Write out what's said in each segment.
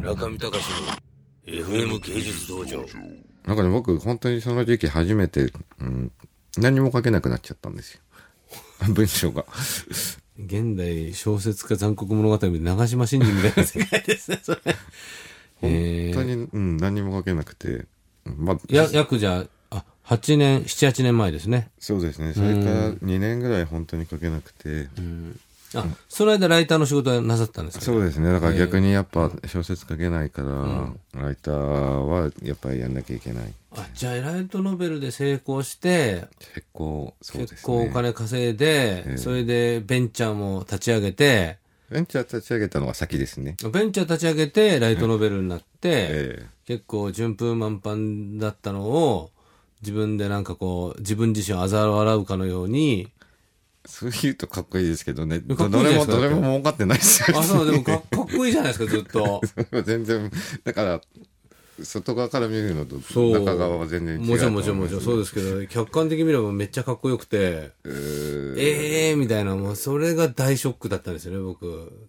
中見隆の FM 芸術道場なんかね、僕、本当にその時期初めて、うん、何も書けなくなっちゃったんですよ。文章が。現代小説家残酷物語で長島新人みたいな世界ですね、それ。え本当に、うん、何も書けなくて。まあ、や、約じゃあ、あ、8年、7、8年前ですね。そうですね。それから2年ぐらい本当に書けなくて。あ、その間ライターの仕事はなさったんですか？そうですね。だから逆にやっぱ小説書けないから、ライターはやっぱりやんなきゃいけない。あ、じゃあ、ライトノベルで成功して、結構、そうですね。結構お金稼いで、それでベンチャーも立ち上げて、ベンチャー立ち上げたのは先ですね。ベンチャー立ち上げて、ライトノベルになって、え結構順風満帆だったのを、自分でなんかこう、自分自身を嘲笑うかのように、そう言うとかっこいいですけどね。どれも、どれも儲かってないですよ。あ、そう、でもかかっこいいじゃないですか、ずっと。全然、だから、外側から見るのと。中側は全然違うと思います。もちろんもちろんもちろんそうですけど、客観的に見ればめっちゃかっこよくて、うーええー、みたいな、もうそれが大ショックだったんですよね、僕。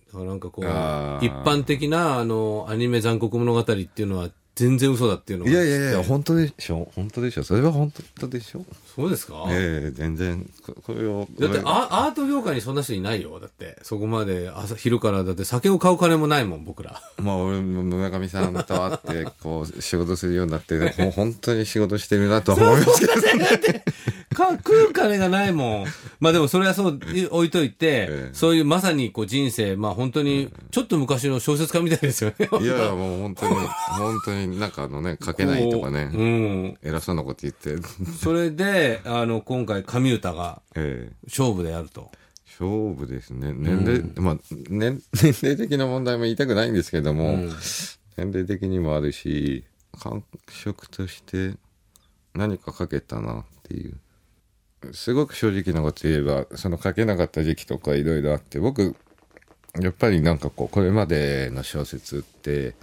だからなんかこう、一般的な、あの、アニメ残酷物語っていうのは全然嘘だっていうのがいやいやいや、本当でしょ？本当でしょ？それは本当でしょ？そうですか？ええ全然、ここれを。だってアアート業界にそんな人いないよ。だって、そこまで朝、昼から、だって酒を買う金もないもん、僕ら。まあ、俺も村上さんと会って、こう、仕事するようになって、もう本当に仕事してるなとは思いますけど。か、食う金がないもん。まあでもそれはそう、い置いといて、ええそういうまさにこう人生、まあ本当に、ちょっと昔の小説家みたいですよね。いやいや、もう本当に、本当になんかあのね、書けないとかうね、ん。偉そうなこと言って、それで、あの、今回、神歌がええ勝負でやると。勝負ですね。年齢、まあ、年、年齢的な問題も言いたくないんですけども、年齢的にもあるし、感触として何か書けたなっていう。すごく正直なこと言えば、その書けなかった時期とかいろいろあって、僕、やっぱりなんかこう、これまでの小説って、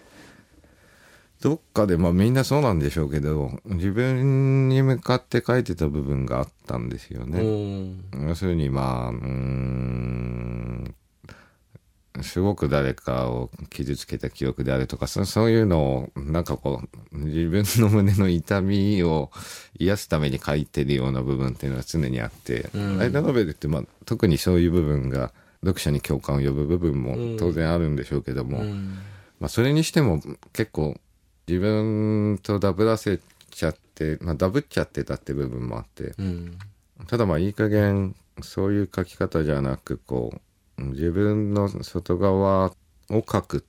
どっかで、まあみんなそうなんでしょうけど、自分に向かって書いてた部分があったんですよね。うん。要するにまあうーんすごく誰かを傷つけた記憶であるとかそそういうのをなんかこう自分の胸の痛みを癒すために書いてるような部分っていうのが常にあって、ライトノベルってまあ特にそういう部分が読者に共感を呼ぶ部分も当然あるんでしょうけども、まあそれにしても結構自分とダブらせちゃって、まあダブっちゃってたって部分もあって、うん。ただまあいい加減そういう書き方じゃなくこう自分の外側を書く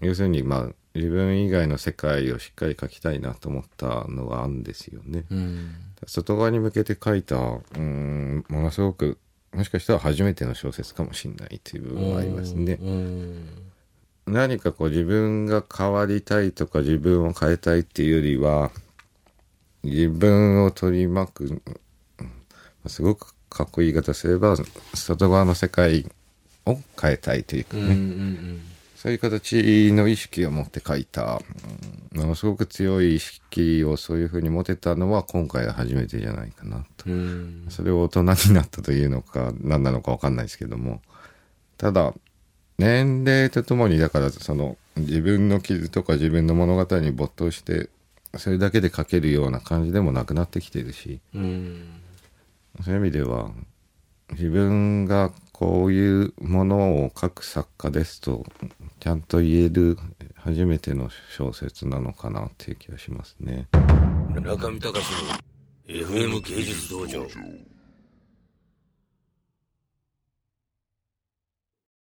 要するにまあ自分以外の世界をしっかり書きたいなと思ったのがあるんですよね。うん。外側に向けて書いたうんものすごくもしかしたら初めての小説かもしれないという部分はありますね。うん。何かこう自分が変わりたいとか自分を変えたいっていうよりは自分を取り巻くうんすごくかっこいい言い方すれば外側の世界を変えたいというかね、うん。うん。そういう形の意識を持って書いた、うんものすごく強い意識をそういうふうに持てたのは今回が初めてじゃないかなと。うん。それを大人になったというのか何なのか分かんないですけどもただ年齢とともにだからその自分の傷とか自分の物語に没頭してそれだけで書けるような感じでもなくなってきてるしうん。そういう意味では自分がこういうものを書く作家ですとちゃんと言える初めての小説なのかなっていう気がしますね。中見隆の FM 芸術道場